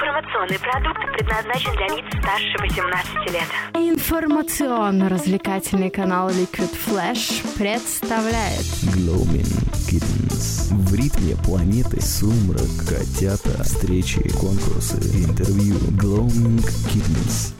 Информационный продукт предназначен для лиц старше 18 лет. Информационно-развлекательный канал Liquid Flash представляет Gloaming Kittens. В ритме планеты сумрак, котята, встречи, конкурсы, интервью. Gloaming Kittens.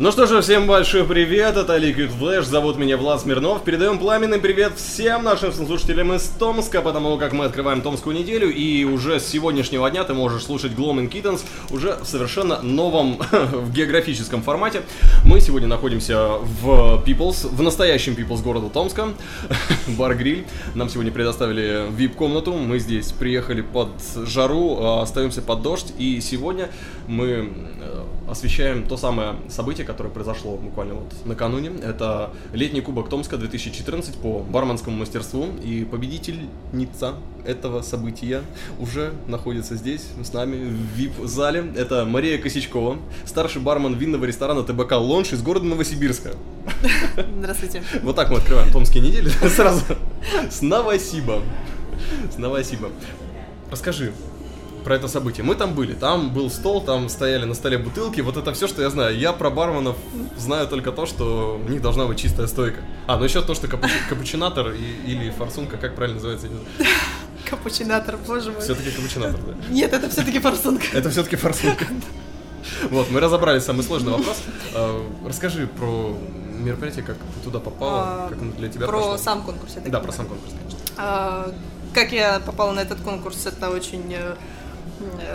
Ну что же, всем большой привет, это Liquid Flash, зовут меня Влад Смирнов. Передаем пламенный привет всем нашим слушателям из Томска, потому как мы открываем Томскую неделю, и уже с сегодняшнего дня ты можешь слушать Gloaming Kittens уже в совершенно новом в географическом формате. Мы сегодня находимся в People's, в настоящем People's города Томска, бар-гриль. Нам сегодня предоставили VIP-комнату, мы здесь приехали под жару, а остаемся под дождь, и сегодня мы э, освещаем то самое событие, которое произошло буквально вот накануне. Это летний кубок Томска 2014 по барменскому мастерству. И победительница этого события уже находится здесь с нами в VIP-зале. Это Мария Косичкова, старший бармен винного ресторана ТБК «Лонж» из города Новосибирска. Здравствуйте. Вот так мы открываем томские недели сразу. С Новосиба. С Новосиба. Расскажи, про это событие. Мы там были, там был стол, там стояли на столе бутылки, вот это все, что я знаю. Я про барменов знаю только то, что у них должна быть чистая стойка. А, ну еще то, что капучи- капучинатор и- или форсунка, как правильно называется? Капучинатор, боже мой. Все-таки капучинатор, да. Нет, это все-таки форсунка. Это все-таки форсунка. Вот, мы разобрали самый сложный вопрос. А, Расскажи про мероприятие, как ты туда попала, А, как оно для тебя Про сам конкурс, Да, про сам конкурс, конечно. А, Как я попала на этот конкурс, это очень э, э,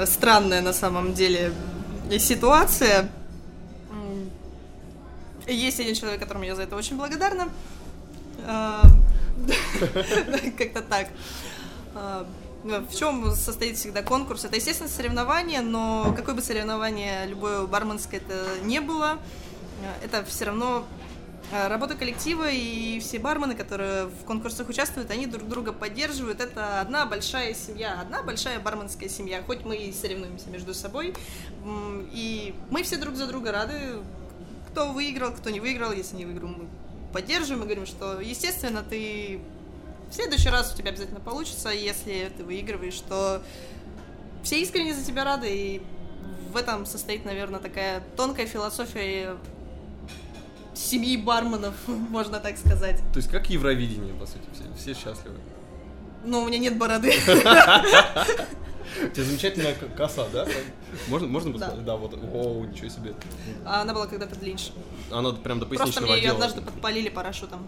странная на самом деле ситуация. Есть один человек, которому я за это очень благодарна. А, Как-то так. А, В чем состоит всегда конкурс? Это, естественно, соревнование, но какое бы соревнование любое барменское это не было, э, это все равно э, работа коллектива и все бармены, которые в конкурсах участвуют, они друг друга поддерживают. Это одна большая семья, одна большая барменская семья. Хоть мы и соревнуемся между собой, и мы все друг за друга рады. Кто выиграл, кто не выиграл, если не выиграл, мы поддерживаем и говорим, что, естественно, ты в следующий раз у тебя обязательно получится, если ты выигрываешь, что все искренне за тебя рады, и в этом состоит, наверное, такая тонкая философия семьи барменов, можно так сказать. То есть как Евровидение, по сути, все, все счастливы. Но у меня нет бороды. У тебя замечательная коса, да? Можно, можно Да. посмотреть? Да, вот. О, ничего себе. А она была когда-то длиннее. Она прям до Просто поясничного мне ее однажды подпалили парашютом.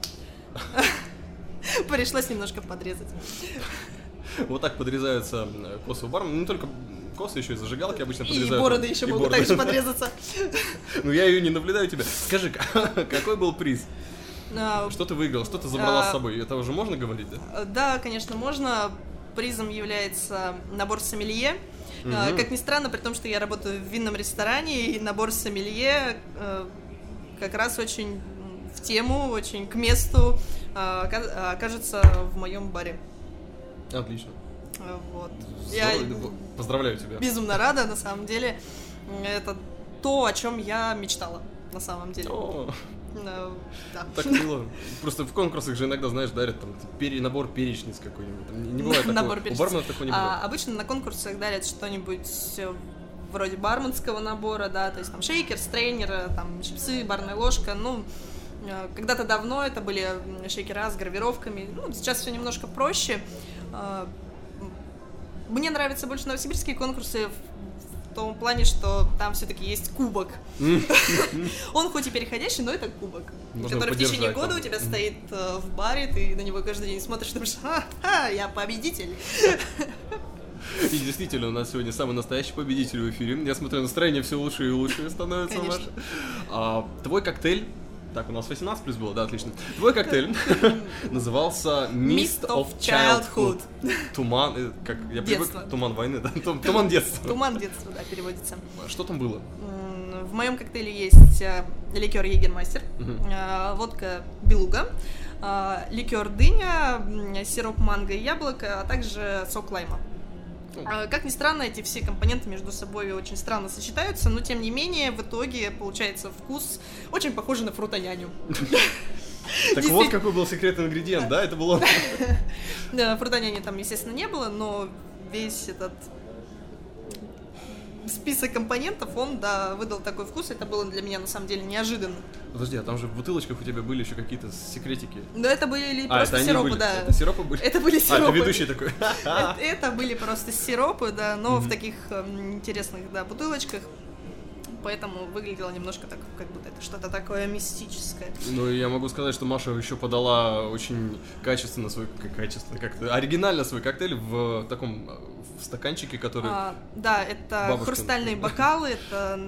Пришлось немножко подрезать. Вот так подрезаются э, косы у бармена. Не только косы, еще и зажигалки обычно И подрезают. бороды еще И могут бороды. также подрезаться. Ну я ее не наблюдаю тебя. Скажи, какой был приз? А, Что ты выиграл? Что ты забрала А. с собой? Это уже можно говорить, да? Да, конечно, можно. Призом является набор сомелье. Мгм. Как ни странно, при том, что я работаю в винном ресторане, и набор сомелье как раз очень в тему, очень к месту ока- окажется в моем баре. Отлично. Э, Вот. Я. Поздравляю тебя. безумно рада, на самом деле. Это то, о чем я мечтала, на самом деле. О, Э, Да. так мило. Просто в конкурсах же иногда, знаешь, дарят там пере- набор перечниц какой-нибудь. Там не- бывает такого. Набор У перечниц. барменов такого не А, бывает. обычно на конкурсах дарят что-нибудь э, вроде барменского набора, да, то есть там шейкер, стрейнер, э, там чипсы, барная ложка, ну, э, когда-то давно это были шейкера с гравировками, ну, сейчас все немножко проще. Мне нравятся больше новосибирские конкурсы в- том плане, что там все-таки есть кубок. Он хоть и переходящий, но это кубок, Можно который в течение года у тебя стоит э, в баре, ты на него каждый день смотришь, думаешь, ха-ха, я победитель. И действительно, у нас сегодня самый настоящий победитель в эфире. Я смотрю, настроение все лучше и лучше становится Конечно. ваше. А, твой коктейль так, у нас 18 плюс было, да, отлично. Твой коктейль назывался Mist of Childhood. Туман, э, как я привык, туман войны, да, Тум- туман детства. Туман детства, да, переводится. Что там было? В моем коктейле есть э, ликер Егермастер, э, водка Белуга, ликер дыня, сироп манго и яблоко, а также сок лайма. А, Как ни странно, эти все компоненты между собой очень странно сочетаются, но тем не менее в итоге получается вкус очень похожий на фрутоняню. Так вот какой был секретный ингредиент, да, это было... Да, Фрутоняни там, естественно, не было, но весь этот список компонентов, он, да, выдал такой вкус, это было для меня, на самом деле, неожиданно. Подожди, а там же в бутылочках у тебя были еще какие-то секретики. Но это были А, просто это сиропы, были? да. Это сиропы были? Это были А, сиропы. это ведущий такой. Это, это были просто сиропы, да, но в таких эм, интересных, да, бутылочках. Поэтому выглядело немножко так, как будто это что-то такое мистическое. Ну, я могу сказать, что Маша еще подала очень качественно свой, как качественно, как-то оригинально свой коктейль в таком в стаканчике, который... А, да, это Бабушкин. хрустальные бокалы, это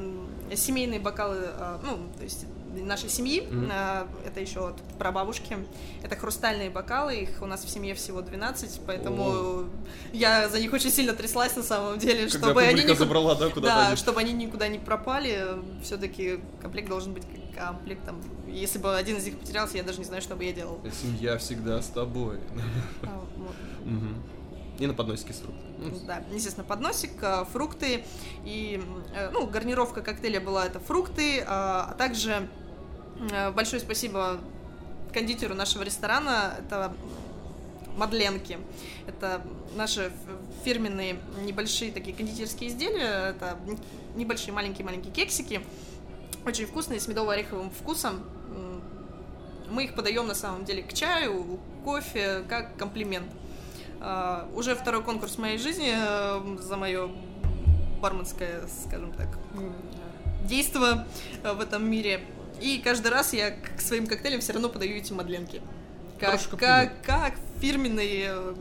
семейные бокалы, а, ну, то есть нашей семьи, а, это еще от прабабушки. Это хрустальные бокалы, их у нас в семье всего 12, поэтому я за них очень сильно тряслась на самом деле, Когда чтобы они никуда- забрала, да, куда-то Да, они- чтобы они никуда не пропали, все-таки комплект должен быть комплектом. Если бы один из них потерялся, я даже не знаю, что бы я делал. Семья всегда с тобой. А, вот. И на подносике с фруктами. Ну, Да, естественно, подносик, а, фрукты и, э, ну, гарнировка коктейля была это фрукты, а а также э, большое спасибо кондитеру нашего ресторана, это мадленки. Это наши фирменные небольшие такие кондитерские изделия, это небольшие маленькие-маленькие кексики, очень вкусные, с медово-ореховым вкусом. Мы их подаем на самом деле к чаю, кофе, как комплимент. А, уже второй конкурс в моей жизни э, за мое барменское, скажем так, действо э, в этом мире. И каждый раз я к своим коктейлям все равно подаю эти мадленки. Как, как, как фирменный э,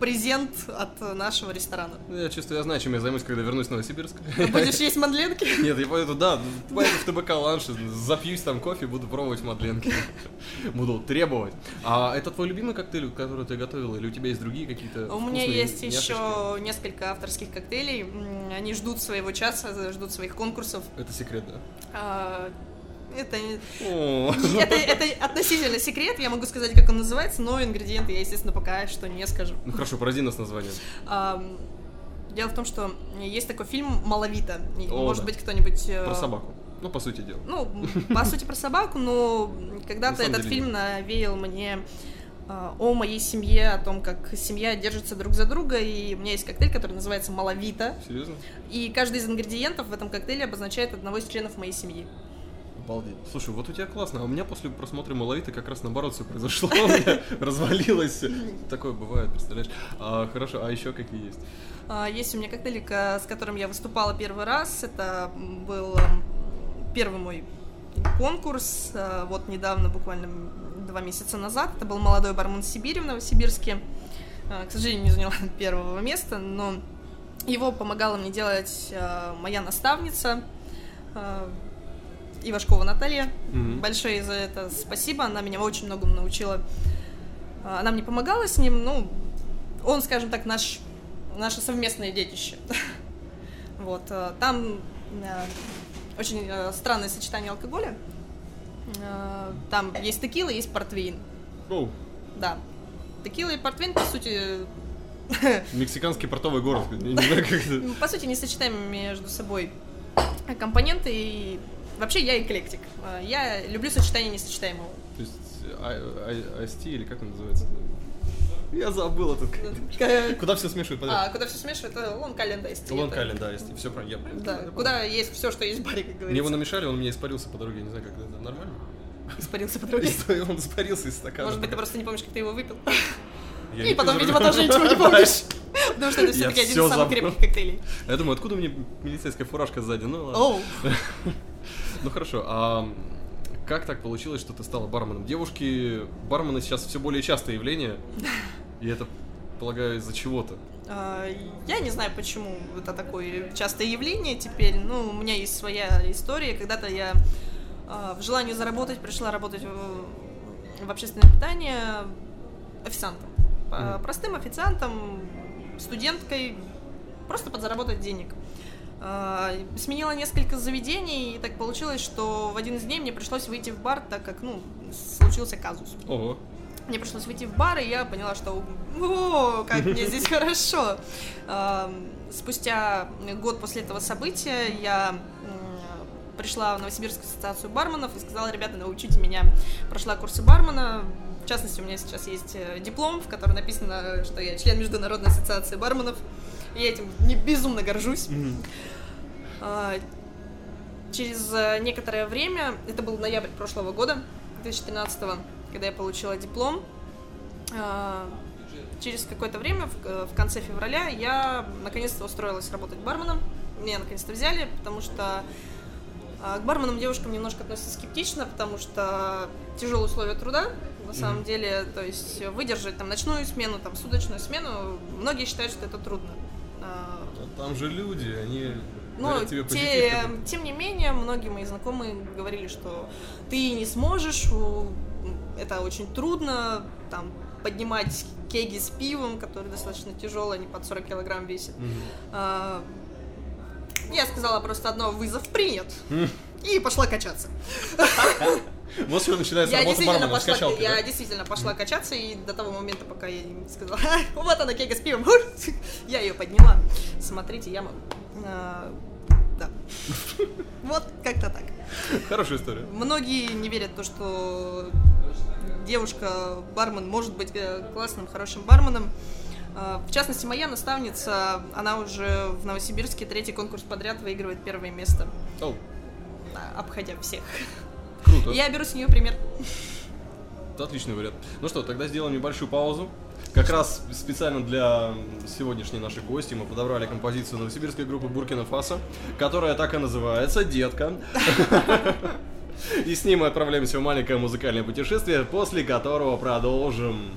презент от нашего ресторана. Я чувствую, я знаю, чем я займусь, когда вернусь в Новосибирск. Будешь есть мадленки? Нет, я пойду, да, пойду в ТБК ланш, запьюсь там кофе, буду пробовать мадленки. Буду требовать. А это твой любимый коктейль, который ты готовила, или у тебя есть другие какие-то У меня есть няшечки? еще несколько авторских коктейлей. Они ждут своего часа, ждут своих конкурсов. Это секрет, да? А, Это, это, это относительно секрет, я могу сказать, как он называется, но ингредиенты я, естественно, пока что не скажу. Ну хорошо, порази нас названием. Дело в том, что есть такой фильм «Маловито». О, Может да. быть, кто-нибудь... э, Про собаку. Ну, по сути дела. Ну, по сути, про собаку, но когда-то этот фильм навеял мне а, о моей семье, о том, как семья держится друг за друга, и у меня есть коктейль, который называется «Маловито», Серьезно? и каждый из ингредиентов в этом коктейле обозначает одного из членов моей семьи. Обалдеть. Слушай, вот у тебя классно, а у меня после просмотра Малавита как раз наоборот все произошло, у меня развалилось. Такое бывает, представляешь? А, хорошо, а еще какие есть? А, Есть у меня коктейль, ка- с которым я выступала первый раз. Это был м, первый мой конкурс. а, Вот недавно, буквально два месяца назад. Это был молодой бармен Сибири в Новосибирске. К сожалению, не заняла первого места, но его помогала мне делать моя наставница Ивашкова Наталья. Мгм. Большое за это спасибо. Она меня очень многому научила. А, Она мне помогала с ним. Ну, он, скажем так, наш, наше совместное детище. Вот. а, Там а, очень странное сочетание алкоголя. Там есть текила, есть портвейн. Оу, Да. Текила и портвейн, по сути, мексиканский портовый город. Я не знаю, как это. по сути, несочетаемые между собой компоненты. И вообще я эклектик. А, Я люблю сочетание несочетаемого. То есть, а- а- IST или как он называется? Я забыл этот. К- Куда все смешивают А, куда все смешивают, это лон календа есть. Лон Кален, да, есть. Все правильно. я- Да, куда есть все, что есть в баре, как Мне его говорится. намешали, он мне испарился по дороге, я не знаю, как это нормально. Испарился по дороге. Он испарился из стакана. Может быть, ты просто не помнишь, как ты его выпил. Я И потом, видимо, тоже ничего не помнишь. Потому что это все-таки один из самых забыл. крепких коктейлей. Я думаю, откуда мне милицейская фуражка сзади? Ну ладно. Ну хорошо, а как так получилось, что ты стала барменом? Девушки, бармены сейчас все более частое явление, и это, полагаю, из-за чего-то. А, Я не знаю, почему это такое частое явление теперь. Ну, у меня есть своя история. Когда-то я а, в желании заработать пришла работать в, в общественное питание официантом. Простым официантом, студенткой, просто подзаработать денег. А, Сменила несколько заведений, и так получилось, что в один из дней мне пришлось выйти в бар, так как, ну, случился казус. Ого. Мне пришлось выйти в бар, и я поняла, что о, как мне здесь хорошо. Спустя год после этого события я пришла в Новосибирскую ассоциацию барменов и сказала, ребята, научите меня. Прошла курсы бармена. В частности, у меня сейчас есть э, диплом, в котором написано, что я член Международной ассоциации барменов. Я этим не безумно горжусь. А, Через э, некоторое время, это был ноябрь прошлого года, 2013 когда я получила диплом, а, через какое-то время, в, э, в конце февраля, я наконец-то устроилась работать барменом. Меня наконец-то взяли, потому что а, к барменам девушкам немножко относятся скептично, потому что тяжелые условия труда, на самом деле, то есть выдержать там ночную смену, там суточную смену, многие считают, что это трудно. Там же люди, они но позитив те- тем не менее, многие мои знакомые говорили, что ты не сможешь, это очень трудно, там, поднимать кеги с пивом, которые достаточно тяжелые, они под 40 килограмм весят. А, Я сказала просто одно, вызов принят. И пошла качаться. Вот что начинается Я работа с пошла, качалкой, я да? действительно пошла качаться, и до того момента, пока я не сказала, «Ха, вот она кега с пивом, я ее подняла. Смотрите, я могу. А, Да. Вот как-то так. Хорошая история. Многие не верят в то, что девушка-бармен может быть э, классным, хорошим барменом. А, В частности, моя наставница, она уже в Новосибирске третий конкурс подряд выигрывает первое место, да, обходя всех. круто. Я беру с нее пример. Это отличный вариант. Ну что, тогда сделаем небольшую паузу. Как раз специально для сегодняшней нашей гости мы подобрали композицию новосибирской группы Буркина Фасо, которая так и называется «Детка». И с ней мы отправляемся в маленькое музыкальное путешествие, после которого продолжим.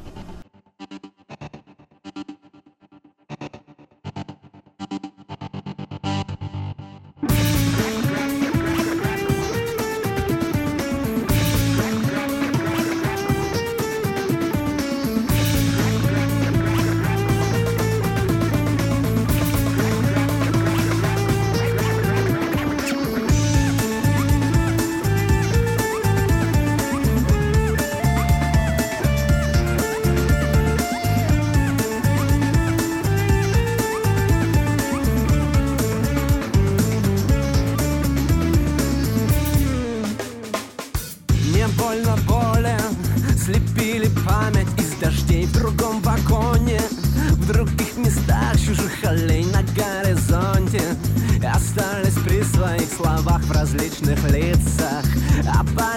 В других местах чужих аллей на горизонте. Остались при своих словах в различных лицах. Опали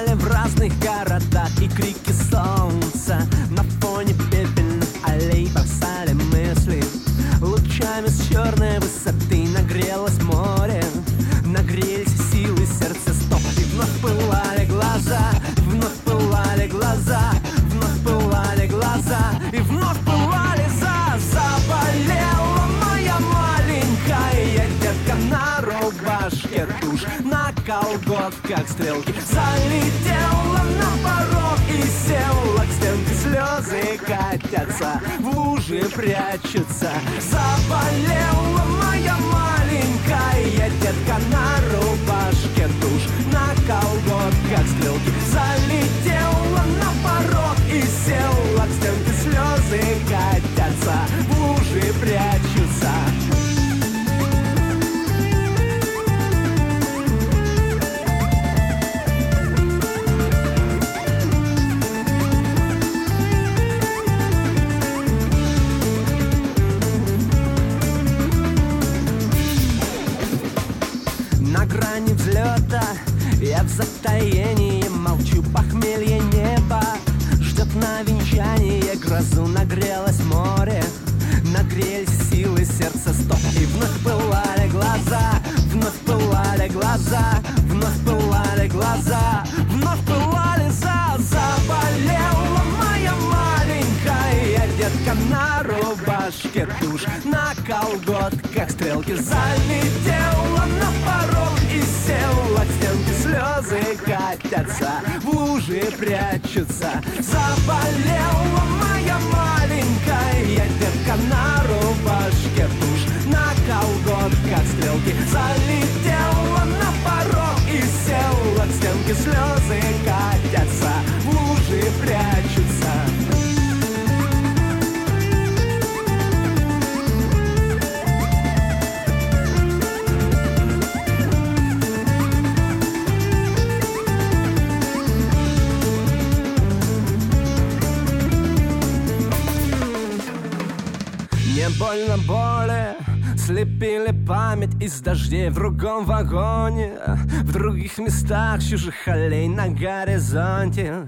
колготках стрелки Залетела на порог И села к стенке. Слезы катятся В лужи прячутся. Заболела моя маленькая детка На рубашке тушь На колготках стрелки. Залетела на порог И села к стенке. Слезы катятся В лужи прячутся Я в затаении молчу Похмелье неба Ждет на венчание. Грозу Нагрелось море Нагрелись силы сердца. Стоп И вновь пылали глаза Вновь пылали глаза Вновь пылали глаза Вновь пылали за Заболела моя маленькая детка На рубашке тушь На колготках стрелки. Залетела на порог И села. К стенке Слезы катятся В лужи прячутся. Заболела моя маленькая детка На рубашке. Тушь На колготках стрелки. Залетела на порог И села. К стенке Слезы катятся В лужи прячутся Мне больно боли, Слепили память из дождей в другом вагоне. В других местах чужих аллей на горизонте.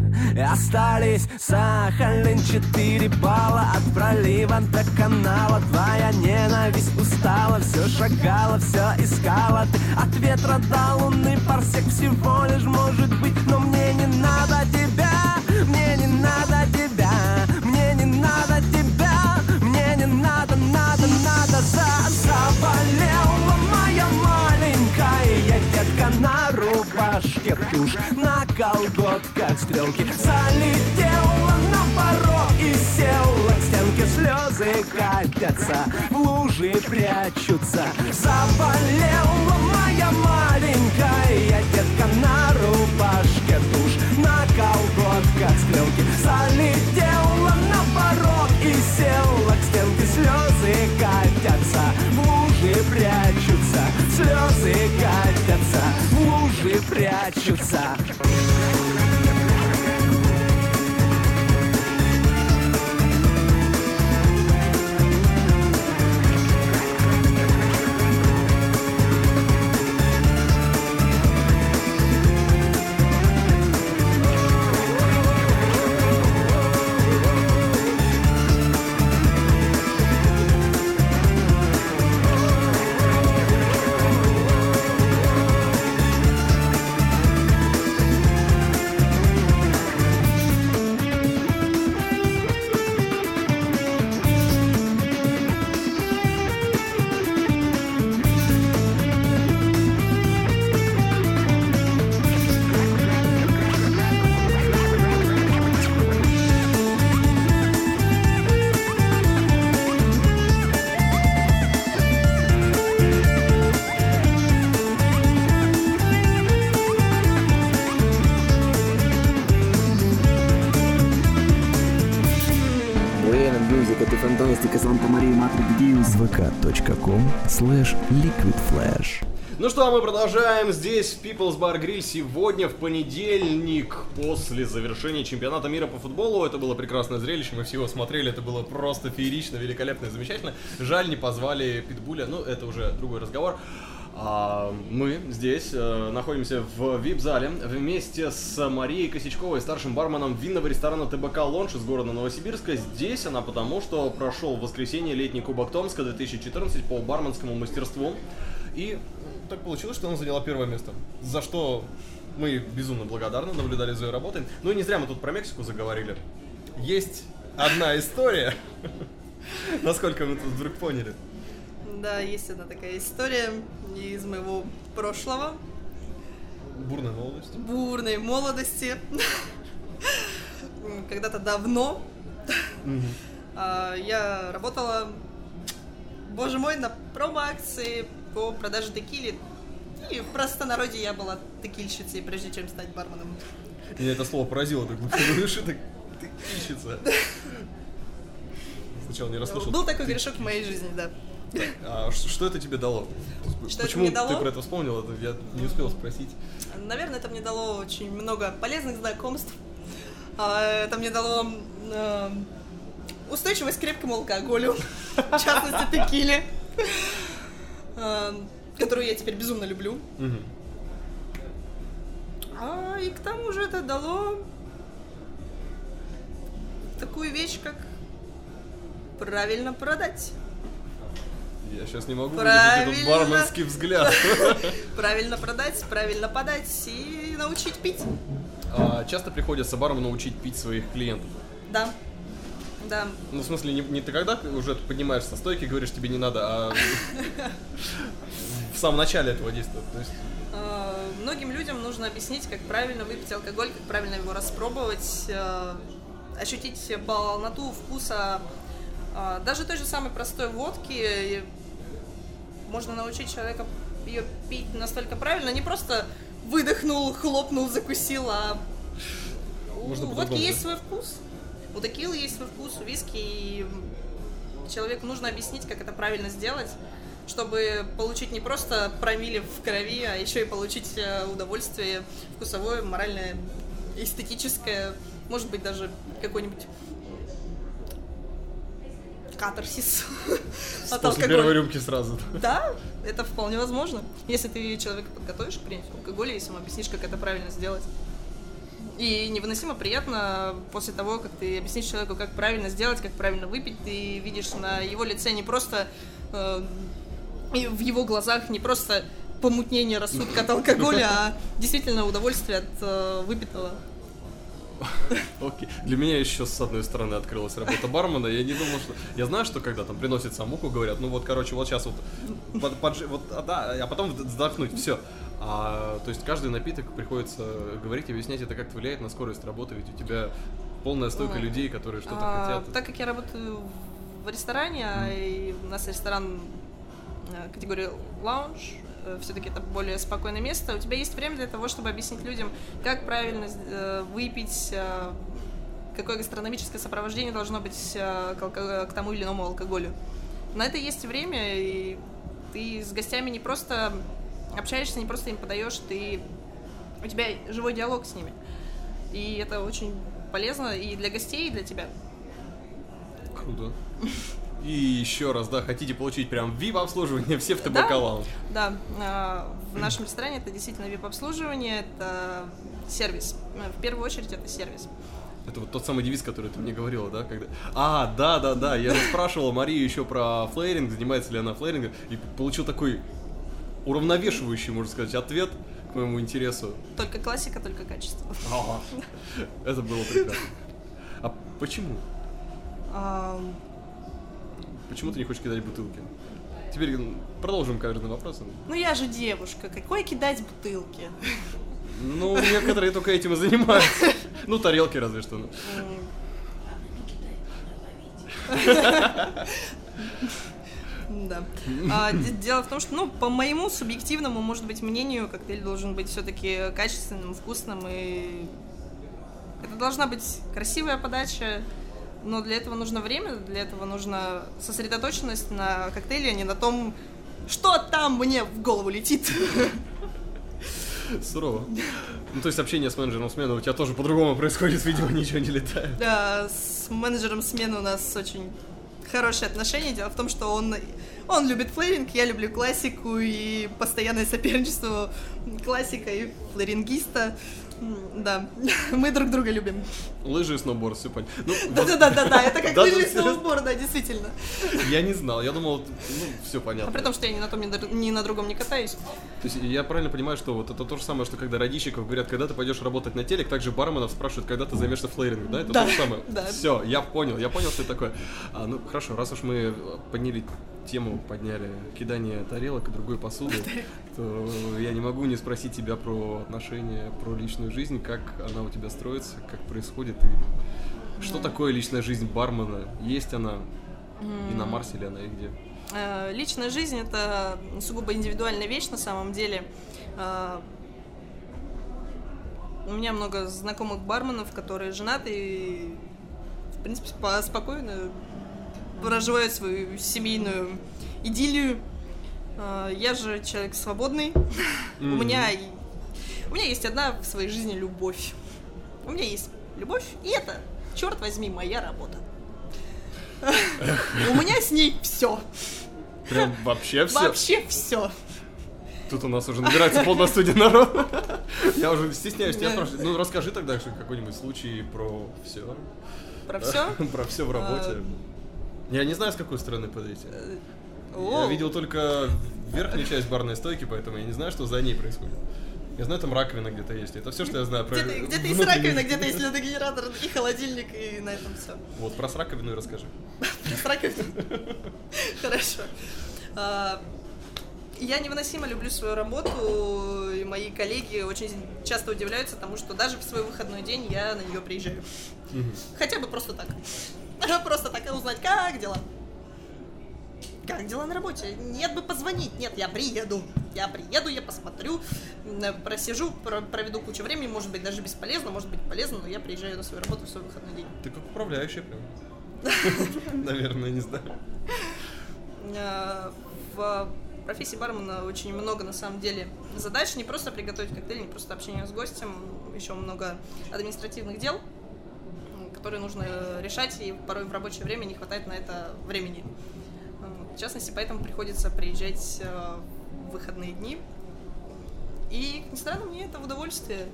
Остались Сахалин Четыре балла от пролива до канала. Твоя ненависть устала Все шагала, все искала. Ты от ветра до луны парсек всего лишь может быть. Но мне не надо тебя, мне не надо тебя Мне не надо тебя, Заболела моя маленькая детка на рубашке. Тушь на колготках стрелки Залетела на порог и села. К стенке Слезы катятся, в лужи прячутся. Заболела моя маленькая детка на рубашке. Тушь на колготках стрелки Залетела на порог и села. К стенке Слезы катятся, в лужи прячутся Слезы катятся, лужи прячутся slash liquidflash. Ну что, мы продолжаем здесь, в People's Bar Grill. Сегодня, в понедельник, после завершения чемпионата мира по футболу. Это было прекрасное зрелище, мы все его смотрели, это было просто феерично, великолепно и замечательно. Жаль, не позвали Питбуля, ну это уже другой разговор. А, мы здесь э, находимся в вип-зале вместе с Марией Косячковой, старшим барменом винного ресторана ТБК Лонж из города Новосибирска. Здесь она потому, что прошел в воскресенье летний Кубок Томска 2014 по барменскому мастерству. И так получилось, что она заняла первое место. За что мы безумно благодарны, наблюдали за ее работой. Ну и не зря мы тут про Мексику заговорили. Есть одна история, насколько мы тут вдруг поняли. Да, есть одна такая история из моего прошлого, Бурная молодость. бурной молодости. Когда-то давно а, я работала, боже мой, на промо-акции по продаже текили. И в простонародье я была текильщицей, прежде чем стать барменом. Меня это слово поразило, так души, так ищется. Сначала не расслышал. Был такой грешок в моей жизни, да. А что это тебе дало? Что это Почему мне дало? ты про это вспомнил? Это я не успел спросить. Наверное, это мне дало очень много полезных знакомств. А, Это мне дало э, устойчивость к крепкому алкоголю, в частности текиле, э, которую я теперь безумно люблю. А, и к тому же это дало такую вещь, как правильно продать. Я сейчас не могу выдержать этот Правильно. барменский взгляд. Правильно продать, правильно подать и научить пить. А, Часто приходится бармену научить пить своих клиентов. Да. Да. Ну, в смысле, не, не ты когда уже поднимаешь со стойки, говоришь, тебе не надо, а в самом начале этого действия. То есть, Э, Многим людям нужно объяснить, как правильно выпить алкоголь, как правильно его распробовать, э, ощутить полноту вкуса даже той же самой простой водки. Можно научить человека ее пить настолько правильно, не просто выдохнул, хлопнул, закусил, а у Можно водки по-другому, есть да? свой вкус, у текилы есть свой вкус, у виски, и человеку нужно объяснить, как это правильно сделать, чтобы получить не просто промили в крови, а еще и получить э, удовольствие вкусовое, моральное, эстетическое, может быть, даже какой-нибудь катарсис от алкоголя. первой рюмки сразу. Да, это вполне возможно. Если ты человека подготовишь к принятию алкоголя, если ему объяснишь, как это правильно сделать. И невыносимо приятно после того, как ты объяснишь человеку, как правильно сделать, как правильно выпить, ты видишь на его лице не просто э, в его глазах не просто помутнение рассудка от алкоголя, а действительно удовольствие от э, выпитого. Окей. Для меня еще с одной стороны открылась работа бармена. Я не думал, что... Я знаю, что когда там приносят самуку, говорят, ну вот, короче, вот сейчас вот... под- вот а, да, а потом вздохнуть, все. А, то есть каждый напиток приходится говорить, объяснять, это как-то влияет на скорость работы, ведь у тебя полная стойка людей, которые что-то А, хотят. Так как я работаю в ресторане, а и у нас ресторан э, категории лаунж, все-таки это более спокойное место, у тебя есть время для того, чтобы объяснить людям, как правильно э, выпить, э, какое гастрономическое сопровождение должно быть э, к тому или иному алкоголю. На это есть время, и ты с гостями не просто общаешься, не просто им подаешь, ты у тебя живой диалог с ними. И это очень полезно и для гостей, и для тебя. Круто. И еще раз, да, хотите получить прям VIP-обслуживание, все в ТБК Да. Да, а, в нашем ресторане это действительно VIP-обслуживание, это сервис. Э, В первую очередь это сервис. Это вот тот самый девиз, который ты мне говорила, да? Когда... А, да, да, да. Я спрашивал Марию еще про флейринг, занимается ли она флейрингом, и получил такой уравновешивающий, можно сказать, ответ к моему интересу. Только классика, только качество. Ага. Это было прекрасно. А почему? Почему ты не хочешь кидать бутылки? Теперь продолжим каждым вопросом. Ну я же девушка, какой кидать бутылки? Ну, некоторые только этим и занимаются. Ну, тарелки разве что. ну. Да. А, де- дело в том, что, ну, по моему субъективному, может быть, мнению, коктейль должен быть все-таки качественным, вкусным и это должна быть красивая подача, но для этого нужно время, для этого нужна сосредоточенность на коктейле, а не на том, что там мне в голову летит. Сурово. Ну, то есть общение с менеджером смены у тебя тоже по-другому происходит, видимо, ничего не летает. Да, с менеджером смены у нас очень хорошие отношения. Дело в том, что он, он любит флэринг, я люблю классику и постоянное соперничество классика и флэрингиста. Да, мы друг друга любим. Лыжи и сноуборд, все понятно. Ну, вот Да-да-да-да, это как Да, лыжи и да, сноуборд, да, действительно. я не знал, я думал, ну, все понятно. А при том, что я ни на том, ни на- другом не катаюсь. То есть я правильно понимаю, что вот это то же самое, что когда родичиков говорят, когда ты пойдешь работать на телек, также барменов спрашивают, когда ты займешься флейрингом, да? Это Да, то же самое. да. Все, я понял, я понял, что это такое. А, ну хорошо, раз уж мы подняли тему, подняли кидание тарелок и другой посуды, то я не могу не спросить тебя про отношения, про личную жизнь, как она у тебя строится, как происходит и что такое личная жизнь бармена, есть она и на Марсе ли она и где? Э, Личная жизнь это сугубо индивидуальная вещь на самом деле. Э, У меня много знакомых барменов, которые женаты и, в принципе, спо- спокойно проживают свою семейную идиллию. Э, Я же человек свободный. У меня у меня есть одна в своей жизни любовь. У меня есть любовь, и это, черт возьми, моя работа. У меня с ней все. Прям вообще все? Вообще все. Тут у нас уже набирается полная студия народа. Я уже стесняюсь тебя спрашивать. Ну, расскажи тогда какой-нибудь случай про все. Про все. Про все в работе. Я не знаю, с какой стороны подойти. Я видел только верхнюю часть барной стойки, поэтому я не знаю, что за ней происходит. Я знаю, там раковина где-то есть. Это все, что я знаю про Где-то, где-то есть раковина, где-то есть ледогенератор и холодильник, и на этом все. Вот, про раковину и расскажи. С раковиной. Хорошо. А, Я невыносимо люблю свою работу, и мои коллеги очень часто удивляются тому, что даже в свой выходной день я на нее приезжаю. Хотя бы просто так. Просто так узнать, как дела. Как дела на работе? Нет бы позвонить. Нет, я приеду. Я приеду, я посмотрю, м, просижу, про- проведу кучу времени, может быть, даже бесполезно, может быть, полезно, но я приезжаю на свою работу в свой выходной день. Ты как управляющая прям. Наверное, не знаю. Э, В профессии бармена очень много, на самом деле, задач. Не просто приготовить коктейль, не просто общение с гостем, еще много административных дел, которые нужно э, решать, и порой в рабочее время не хватает на это времени. В частности, поэтому приходится приезжать э, в выходные дни. И, как ни странно, мне это в удовольствие.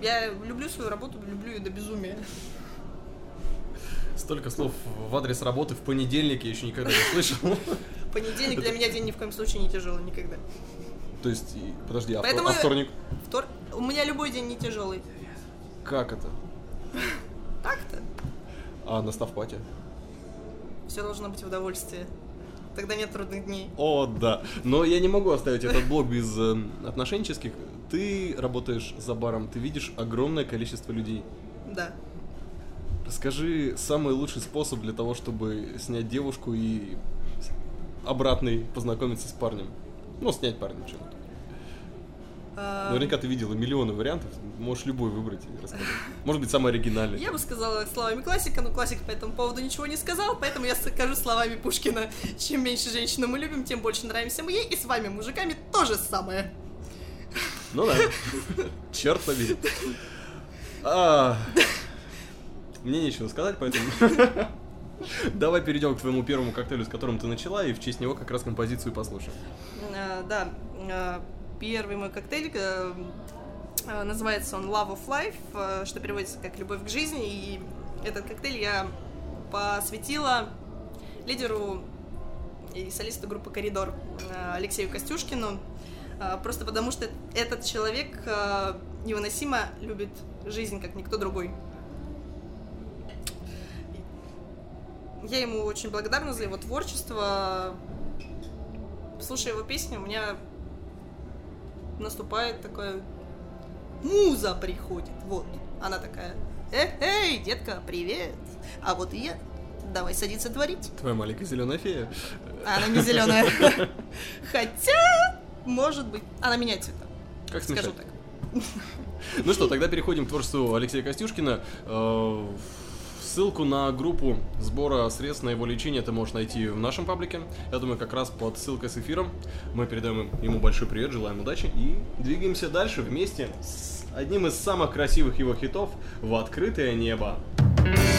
Я люблю свою работу, люблю ее до безумия. Столько слов в адрес работы в понедельник я еще никогда не слышал. Понедельник для меня день ни в коем случае не тяжелый никогда. То есть, подожди, а, втор- Поэтому- а вторник? Втор... У меня любой день не тяжелый. Как это? А на ставпате? Все должно быть в удовольствие. Тогда нет трудных дней. О, да. Но я не могу оставить этот блог без э, отношенческих. Ты работаешь за баром, ты видишь огромное количество людей. Да. Расскажи самый лучший способ для того, чтобы снять девушку и обратный познакомиться с парнем. Ну, снять парня чем-то. А, Наверняка ты видела миллионы вариантов, можешь любой выбрать и рассказать. Может быть, самый оригинальный. Я бы сказала словами классика, но классик по этому поводу ничего не сказал, поэтому я скажу словами Пушкина. Чем меньше женщину мы любим, тем больше нравимся мы ей, и с вами, мужиками, то же самое. Ну да. Черт побери. А, Мне нечего сказать, поэтому... Давай перейдем к твоему первому коктейлю, с которым ты начала, и в честь него как раз композицию послушаем. А, Да, а, первый мой коктейль, э, э, называется он Love of Life, э, что переводится как «Любовь к жизни», и этот коктейль я посвятила лидеру и солисту группы «Коридор» Алексею Костюшкину, просто потому что этот человек невыносимо любит жизнь, как никто другой. Я ему очень благодарна за его творчество. Слушая его песни, у меня наступает такое... Муза приходит, вот. Она такая, эй, эй, детка, привет. А вот и я. Давай садиться творить. Твоя маленькая зеленая фея. Она не зеленая. Хотя, может быть, она меняет цвета. Как Скажу так. Ну что, тогда переходим к творчеству Алексея Костюшкина. Ссылку на группу сбора средств на его лечение ты можешь найти в нашем паблике. Я думаю, как раз под ссылкой с эфиром. Мы передаем ему большой привет, желаем удачи и двигаемся дальше вместе с одним из самых красивых его хитов «В открытое небо». Там на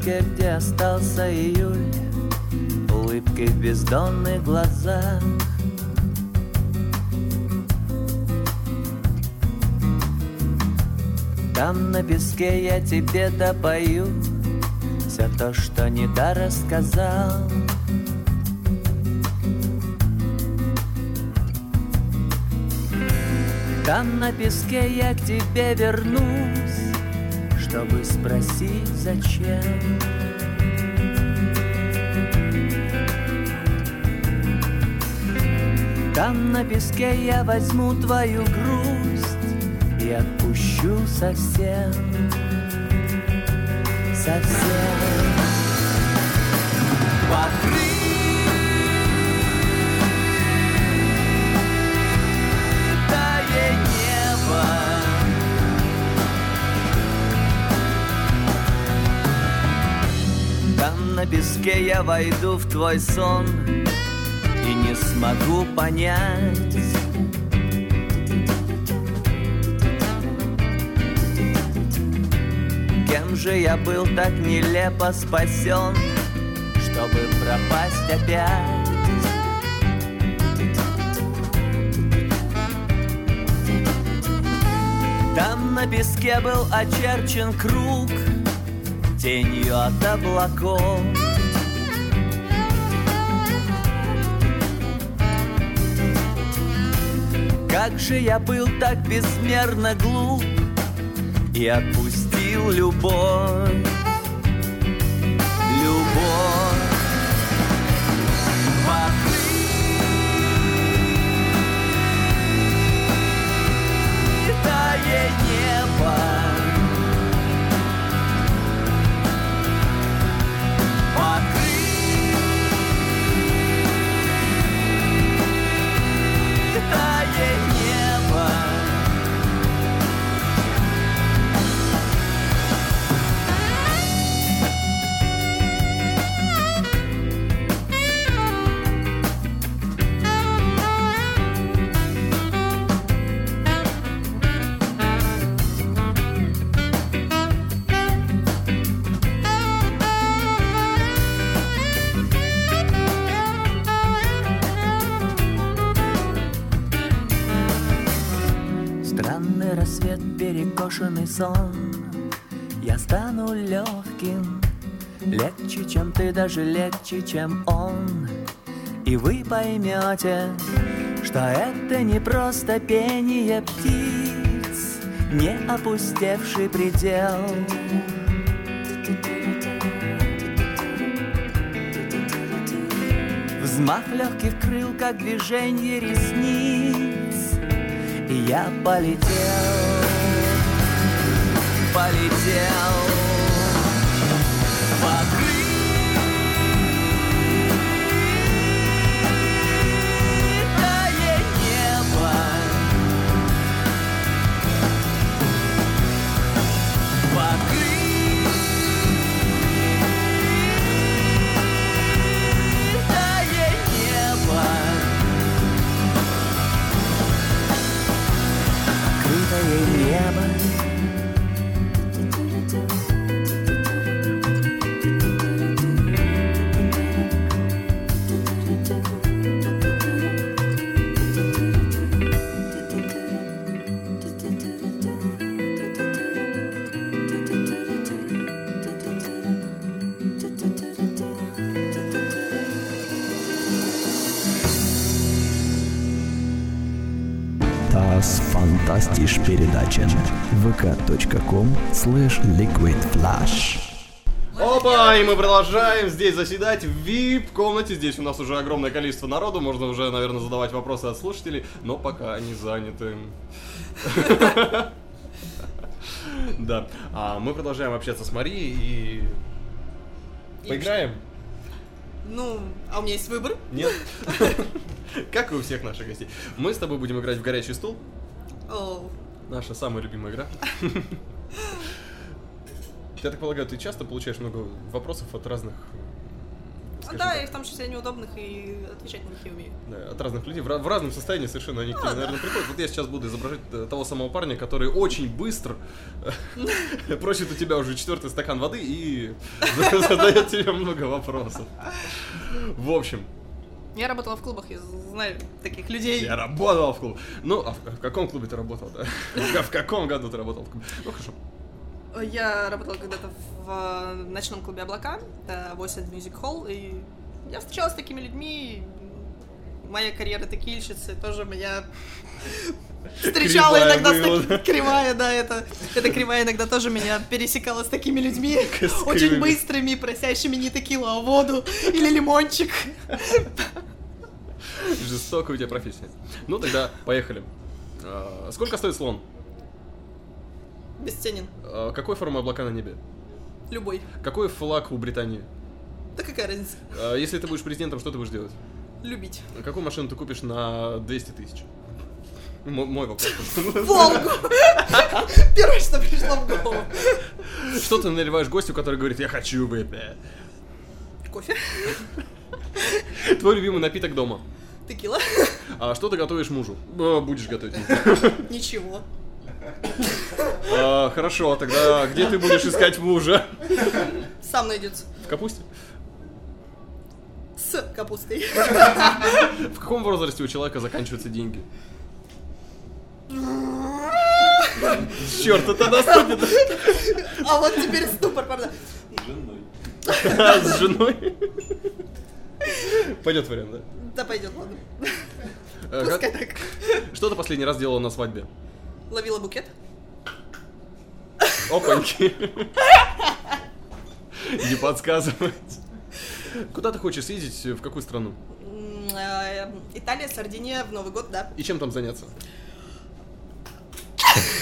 песке, где остался июль Улыбкой в бездонных глазах Там на песке я тебе допою Все то, что не да рассказал. Там на песке я к тебе вернусь чтобы спросить, зачем. Там на песке я возьму твою грусть и отпущу совсем, совсем. Покрытое на песке я войду в твой сон И не смогу понять. Кем же я был так нелепо спасен Чтобы пропасть опять? Там на песке был очерчен круг тенью от облаков. Как же я был так безмерно глуп И отпустил любовь. Любовь. Покрытое небо сон. Я стану легким Легче, чем ты, даже легче, чем он. И вы поймете, что это не просто пение птиц Не опустевший предел. Взмах легких крыл, как движение ресниц И я полетел, полетел vk.com slash liquidflash Опа, и мы продолжаем здесь заседать в VIP-комнате. Здесь у нас уже огромное количество народу, можно уже, наверное, задавать вопросы от слушателей, но пока они заняты. Да, а мы продолжаем общаться с Марией и... Поиграем? Ну, а у меня есть выбор. Нет? Как и у всех наших гостей. Мы с тобой будем играть в горячий стул. О, Наша самая любимая игра. Я так полагаю, ты часто получаешь много вопросов от разных... а скажем да, так, я в том числе неудобных и отвечать на них не умею. Да, от разных людей, в, в разном состоянии совершенно они к тебе, Ну, да. наверное, приходят. Вот я сейчас буду изображать э, того самого парня, который очень быстро просит у тебя уже четвертый стакан воды и за- задает тебе много вопросов. В общем, Я работала в клубах, я знаю таких людей. я работал в клубе. Ну, а в, в каком клубе ты работал, да? В каком году ты работал в клубе? Ну, хорошо. Я работала когда-то в э, ночном клубе «Облака», это Voice Music Hall, и я встречалась с такими людьми, моя карьера текильщицы тоже меня встречала Кривая иногда с была, таки-? Кривая, да, это, эта кривая иногда тоже меня пересекала с такими людьми, С очень быстрыми, просящими не текилу, а воду или лимончик. Жестокая у тебя профессия. Ну, тогда поехали. А, Сколько стоит слон? Бесценен. А, Какой формы облака на небе? Любой. Какой флаг у Британии? Да какая разница? А, Если ты будешь президентом, что ты будешь делать? Любить. А Какую машину ты купишь на 200 тысяч? М- Мой вопрос. Волгу! Первое, что пришло в голову. Что ты наливаешь гостю, который говорит, я хочу выпить? Кофе. Твой любимый напиток дома. Текила. А что ты готовишь мужу? А, Будешь готовить. Ничего. А, Хорошо, тогда где ты будешь искать мужа? Сам найдется. В капусте? С капустой. В каком возрасте у человека заканчиваются деньги? Черт, это наступит. А вот теперь ступор, правда. С женой? Пойдет вариант, да? Да пойдет, ладно. Э, Пускай так. Что ты последний раз делала на свадьбе? Ловила букет. Опаньки. Не подсказывать. Куда ты хочешь съездить? В какую страну? Э, Италия, Сардиния в Новый год, да. И чем там заняться?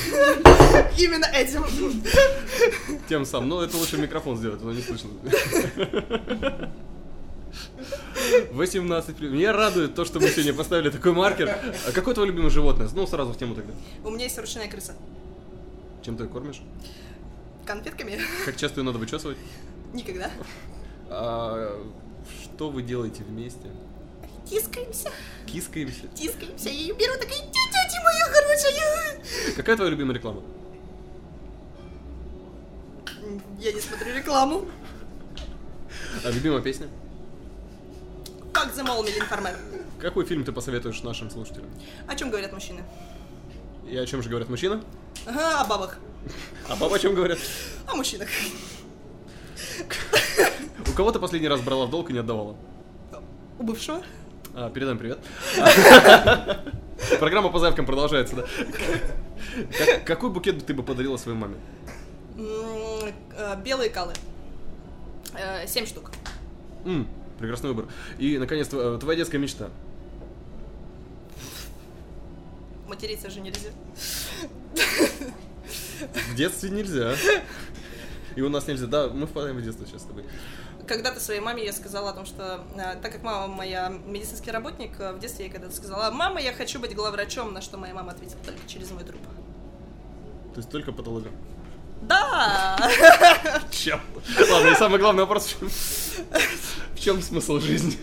Именно этим. Тем самым. Ну, это лучше микрофон сделать, но не слышно. 18 плюс. Меня радует то, что мы сегодня поставили такой маркер. А какое твое любимое животное? Ну, сразу в тему тогда. У меня есть ручная крыса. Чем ты ее кормишь? Конфетками? Как часто ее надо вычесывать? Никогда. А, что вы делаете вместе? Тискаемся, Кискаемся? тискаемся. Я ее беру, такая, тетя моя хорошая. Какая твоя любимая реклама? Я не смотрю рекламу. А любимая песня? Как Million Farmer. Какой фильм ты посоветуешь нашим слушателям? О чем говорят мужчины? И о чем же говорят мужчины? Ага, о бабах. А папа о чем говорят? О мужчинах. Кого ты последний раз брала в долг и не отдавала? У бывшего. А, передаем привет. Программа по заявкам продолжается, да? Как- какой букет ты бы подарила своей маме? Э, Белые калы. Э, Семь штук. М, прекрасный выбор. И, наконец, тв- твоя детская мечта. Материться же нельзя. В детстве нельзя. И у нас нельзя. Да, мы впадаем в детство сейчас с тобой. Когда-то своей маме я сказала о том, что э, так как мама моя медицинский работник, э, в детстве я когда-то сказала, мама, я хочу быть главврачом, на что моя мама ответила только через мой труп. То есть только патологом. Да! Чем? Ладно, и самый главный вопрос, в чем, в чем смысл жизни?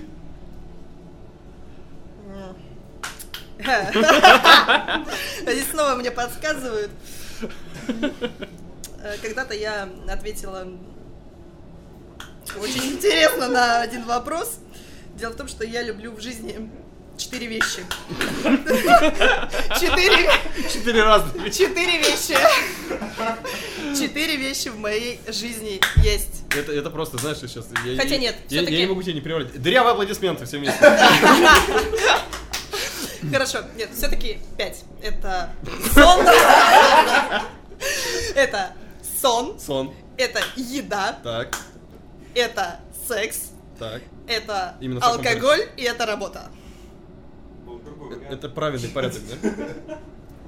Они снова мне подсказывают. Э, Когда-то я ответила очень интересно на один вопрос. Дело в том, что я люблю в жизни четыре вещи. Четыре, Четыре разных. четыре вещи. Четыре вещи в моей жизни есть. Это, это просто, знаешь, что сейчас... Я, Хотя нет, я, я не могу тебя не превратить. Дырявые аплодисменты все вместе. Хорошо, нет, все-таки пять. Это сон. Это сон. Сон. Это еда. Так, Это секс. так. Это Именно алкоголь и это работа. Это правильный порядок, да?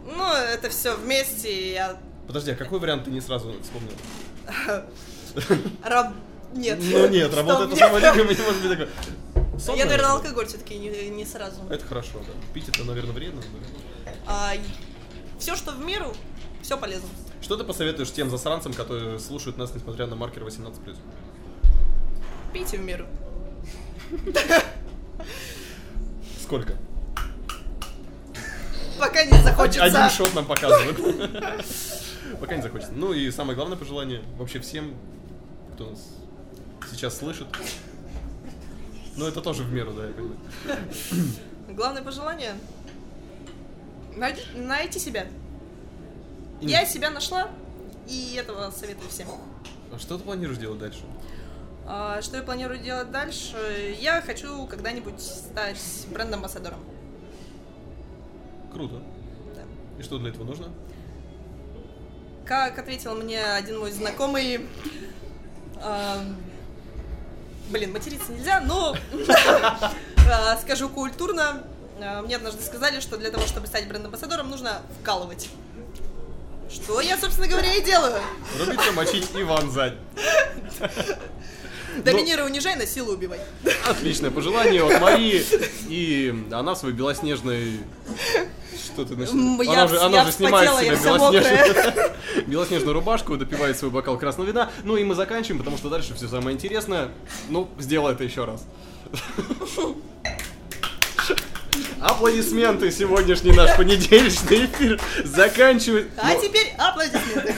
Ну, это все вместе. и Я Подожди, а какой вариант ты не сразу вспомнил? раб... Нет. Ну нет, работа это самое любимое, не может быть такое. Сон, Я, наверное, алкоголь все-таки не, не сразу. Это хорошо, да. Пить это, наверное, вредно. да. все, что в меру, все полезно. Что ты посоветуешь тем засранцам, которые слушают нас, несмотря на маркер 18+. Пейте в меру. Сколько? Пока не захочется. Один шот нам показывают. Пока не захочется. Ну и самое главное пожелание вообще всем, кто нас сейчас слышит. Ну это тоже в меру, да, я понимаю. Главное пожелание найти, найти себя. И- Я себя нашла, и этого советую всем. А что ты планируешь делать дальше? А, Что я планирую делать дальше? Я хочу когда-нибудь стать бренд-амбассадором. Круто. Да. И что для этого нужно? Как ответил мне один мой знакомый, а, блин, материться нельзя, но а, скажу культурно. Мне однажды сказали, что для того, чтобы стать бренд-амбассадором, нужно вкалывать. Что я, собственно говоря, и делаю. Рубиться, мочить и вонзать. Доминируй, унижай, на силу убивай. Отличное пожелание от Марии. И она свой белоснежный... Что ты начала? Она же, она же снимает с вспотела, я себя вся белоснежную, белоснежную рубашку, допивает свой бокал красного вина. Ну и мы заканчиваем, потому что дальше все самое интересное. Ну, сделай это еще раз. Аплодисменты, сегодняшний наш понедельничный эфир заканчивает... А ну, теперь аплодисменты.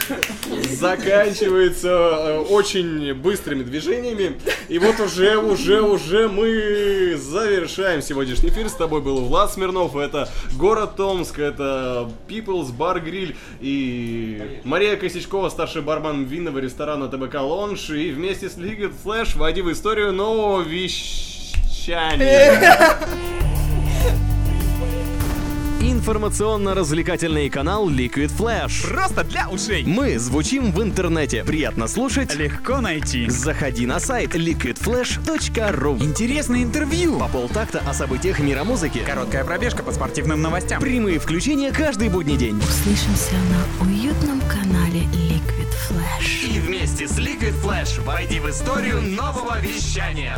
заканчивается э, очень быстрыми движениями. И вот уже, уже, уже мы завершаем сегодняшний эфир. С тобой был Влад Смирнов. Это город Томск, это People's Bar Grill и Мария Косячкова, старший бармен винного ресторана ТБК Лонж. И вместе с Liquid Flash войди в историю нового вещания. Информационно-развлекательный канал Liquid Flash. Просто для ушей. Мы звучим в интернете. Приятно слушать. Легко найти. Заходи на сайт liquidflash.ru Интересное интервью. По полтакта о событиях мира музыки. Короткая пробежка по спортивным новостям. Прямые включения каждый будний день. Услышимся на уютном канале Liquid Flash. И вместе с Liquid Flash войди в историю нового вещания.